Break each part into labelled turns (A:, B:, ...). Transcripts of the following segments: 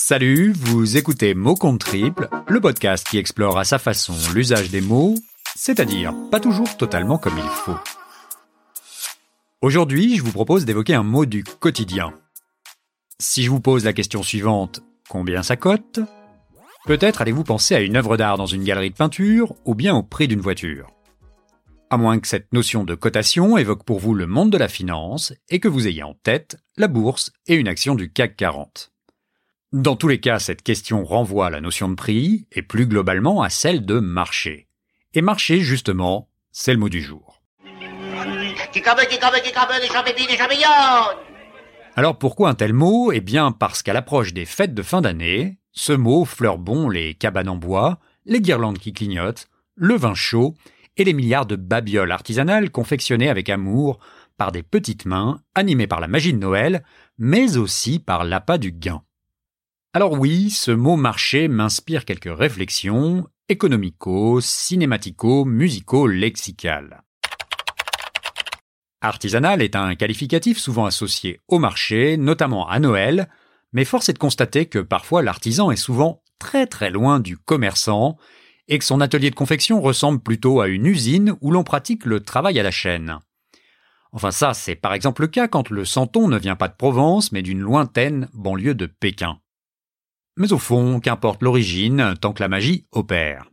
A: Salut, vous écoutez Mots contre triple, le podcast qui explore à sa façon l'usage des mots, c'est-à-dire pas toujours totalement comme il faut. Aujourd'hui, je vous propose d'évoquer un mot du quotidien. Si je vous pose la question suivante, combien ça cote? Peut-être allez-vous penser à une œuvre d'art dans une galerie de peinture ou bien au prix d'une voiture. À moins que cette notion de cotation évoque pour vous le monde de la finance et que vous ayez en tête la bourse et une action du CAC 40. Dans tous les cas, cette question renvoie à la notion de prix et plus globalement à celle de marché. Et marché, justement, c'est le mot du jour. Alors pourquoi un tel mot? Eh bien parce qu'à l'approche des fêtes de fin d'année, ce mot fleure bon les cabanes en bois, les guirlandes qui clignotent, le vin chaud et les milliards de babioles artisanales confectionnées avec amour par des petites mains animées par la magie de Noël, mais aussi par l'appât du gain. Alors oui, ce mot marché m'inspire quelques réflexions économico, cinématico, musico, lexicales. Artisanal est un qualificatif souvent associé au marché, notamment à Noël, mais force est de constater que parfois l'artisan est souvent très très loin du commerçant et que son atelier de confection ressemble plutôt à une usine où l'on pratique le travail à la chaîne. Enfin ça, c'est par exemple le cas quand le santon ne vient pas de Provence mais d'une lointaine banlieue de Pékin. Mais au fond, qu'importe l'origine, tant que la magie opère.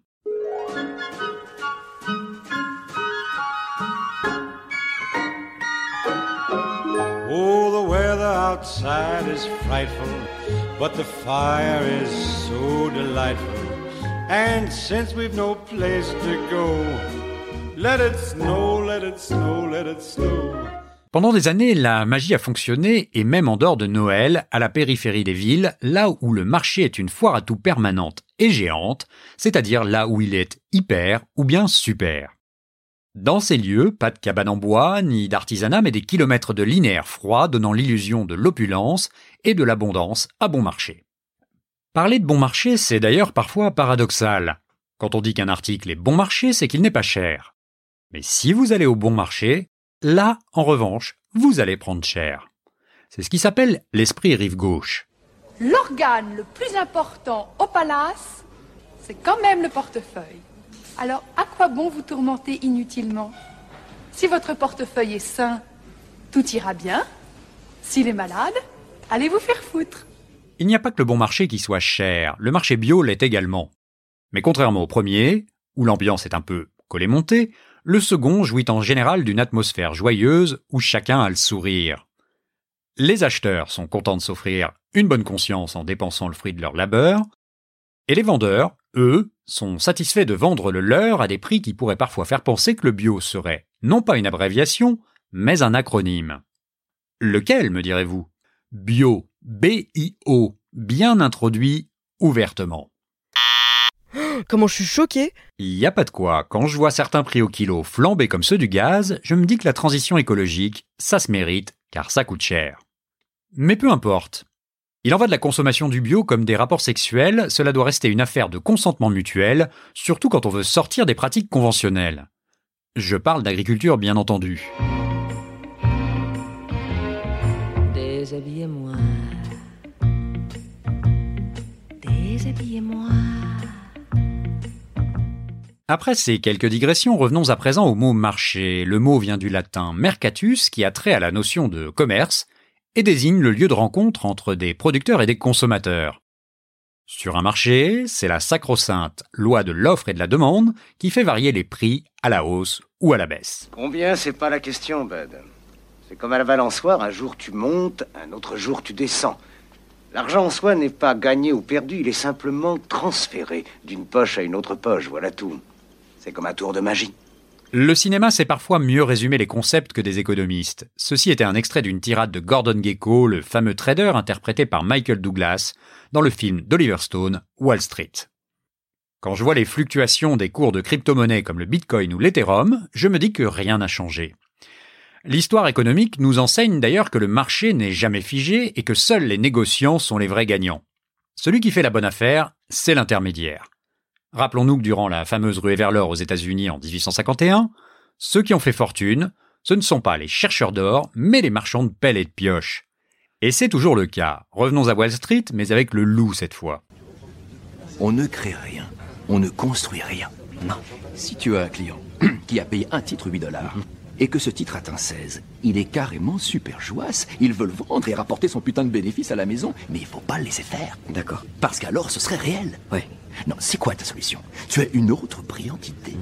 B: Oh, the weather outside is frightful, but the fire is so delightful. And since we've no place to go, let it snow, let it snow, let it snow.
A: Pendant des années, la magie a fonctionné, et même en dehors de Noël, à la périphérie des villes, là où le marché est une foire à tout permanente et géante, c'est-à-dire là où il est hyper ou bien super. Dans ces lieux, pas de cabane en bois, ni d'artisanat, mais des kilomètres de linéaire froid donnant l'illusion de l'opulence et de l'abondance à bon marché. Parler de bon marché, c'est d'ailleurs parfois paradoxal. Quand on dit qu'un article est bon marché, c'est qu'il n'est pas cher. Mais si vous allez au bon marché, là, en revanche, vous allez prendre cher. C'est ce qui s'appelle l'esprit rive gauche.
C: L'organe le plus important au palace, c'est quand même le portefeuille. Alors, à quoi bon vous tourmenter inutilement? Si votre portefeuille est sain, tout ira bien. S'il est malade, allez vous faire foutre.
A: Il n'y a pas que le bon marché qui soit cher, le marché bio l'est également. Mais contrairement au premier, où l'ambiance est un peu collée-montée, le second jouit en général d'une atmosphère joyeuse où chacun a le sourire. Les acheteurs sont contents de s'offrir une bonne conscience en dépensant le fruit de leur labeur, et les vendeurs, eux, sont satisfaits de vendre le leur à des prix qui pourraient parfois faire penser que le bio serait non pas une abréviation, mais un acronyme. Lequel, me direz-vous? Bio B-I-O, bien introduit ouvertement.
D: Comment je suis choqué
A: Y a pas de quoi, quand je vois certains prix au kilo flamber comme ceux du gaz, je me dis que la transition écologique, ça se mérite, car ça coûte cher. Mais peu importe. Il en va de la consommation du bio comme des rapports sexuels, cela doit rester une affaire de consentement mutuel, surtout quand on veut sortir des pratiques conventionnelles. Je parle d'agriculture bien entendu.
E: Déshabillez-moi. Déshabillez-moi.
A: Après ces quelques digressions, revenons à présent au mot marché. Le mot vient du latin mercatus qui a trait à la notion de commerce et désigne le lieu de rencontre entre des producteurs et des consommateurs. Sur un marché, c'est la sacro-sainte loi de l'offre et de la demande qui fait varier les prix à la hausse ou à la baisse.
F: Combien, c'est pas la question, Bud. C'est comme à la balançoire, un jour tu montes, un autre jour tu descends. L'argent en soi n'est pas gagné ou perdu, il est simplement transféré d'une poche à une autre poche, voilà tout. C'est comme un tour de magie.
A: Le cinéma sait parfois mieux résumer les concepts que des économistes. Ceci était un extrait d'une tirade de Gordon Gekko, le fameux trader interprété par Michael Douglas dans le film d'Oliver Stone, Wall Street. Quand je vois les fluctuations des cours de crypto-monnaies comme le Bitcoin ou l'Ethereum, je me dis que rien n'a changé. L'histoire économique nous enseigne d'ailleurs que le marché n'est jamais figé et que seuls les négociants sont les vrais gagnants. Celui qui fait la bonne affaire, c'est l'intermédiaire. Rappelons-nous que durant la fameuse ruée vers l'or aux États-Unis en 1851, ceux qui ont fait fortune, ce ne sont pas les chercheurs d'or, mais les marchands de pelles et de pioches. Et c'est toujours le cas. Revenons à Wall Street, mais avec le loup cette fois.
E: On ne crée rien. On ne construit rien. Non. Si tu as un client qui a payé un titre 8 dollars et que ce titre atteint 16, il est carrément super jouasse. Il veut le vendre et rapporter son putain de bénéfice à la maison, mais il faut pas le laisser faire.
G: D'accord.
E: Parce qu'alors ce serait réel.
G: Ouais.
E: Non, c'est quoi ta solution? Tu as une autre brillante idée.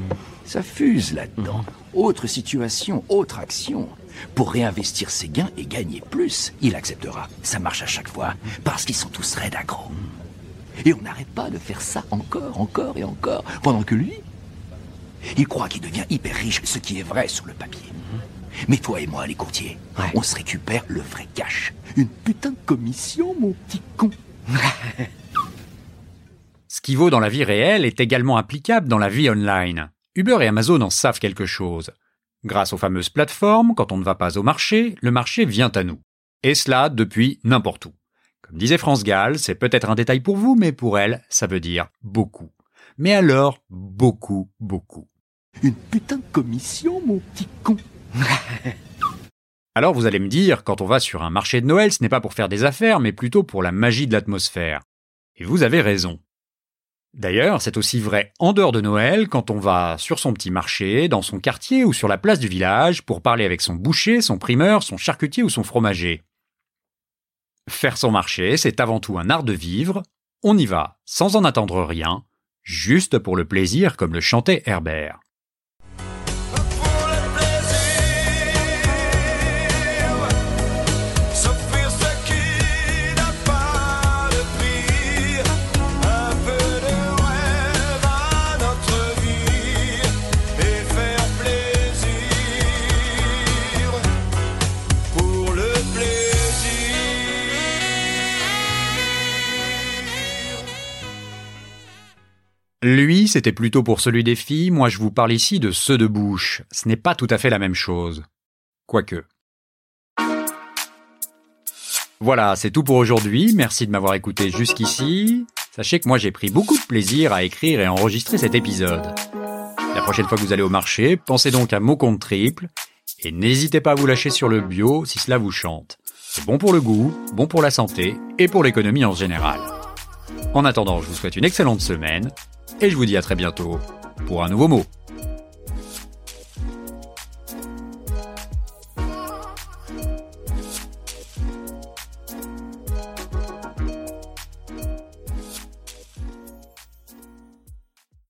E: Ça fuse là-dedans. Autre situation, autre action. Pour réinvestir ses gains et gagner plus, il acceptera. Ça marche à chaque fois, parce qu'ils sont tous raides accros. Et on n'arrête pas de faire ça encore, encore et encore, pendant que lui, il croit qu'il devient hyper riche, ce qui est vrai sur le papier. Mais toi et moi, les courtiers,
G: Ouais.
E: on se récupère le vrai cash. Une putain de commission, mon petit con.
A: Ce qui vaut dans la vie réelle est également applicable dans la vie online. Uber et Amazon en savent quelque chose. Grâce aux fameuses plateformes, quand on ne va pas au marché, le marché vient à nous. Et cela depuis n'importe où. Comme disait France Gall, c'est peut-être un détail pour vous, mais pour elle, ça veut dire beaucoup. Mais alors, beaucoup, beaucoup.
E: Une putain de commission, mon petit con.
A: Alors vous allez me dire, quand on va sur un marché de Noël, ce n'est pas pour faire des affaires, mais plutôt pour la magie de l'atmosphère. Et vous avez raison. D'ailleurs, c'est aussi vrai en dehors de Noël, quand on va sur son petit marché, dans son quartier ou sur la place du village, pour parler avec son boucher, son primeur, son charcutier ou son fromager. Faire son marché, c'est avant tout un art de vivre, on y va sans en attendre rien, juste pour le plaisir comme le chantait Herbert. Lui, c'était plutôt pour celui des filles, moi je vous parle ici de ceux de bouche. Ce n'est pas tout à fait la même chose. Quoique. Voilà, c'est tout pour aujourd'hui. Merci de m'avoir écouté jusqu'ici. Sachez que moi j'ai pris beaucoup de plaisir à écrire et enregistrer cet épisode. La prochaine fois que vous allez au marché, pensez donc à mon compte triple et n'hésitez pas à vous lâcher sur le bio si cela vous chante. C'est bon pour le goût, bon pour la santé et pour l'économie en général. En attendant, je vous souhaite une excellente semaine et je vous dis à très bientôt pour un nouveau mot.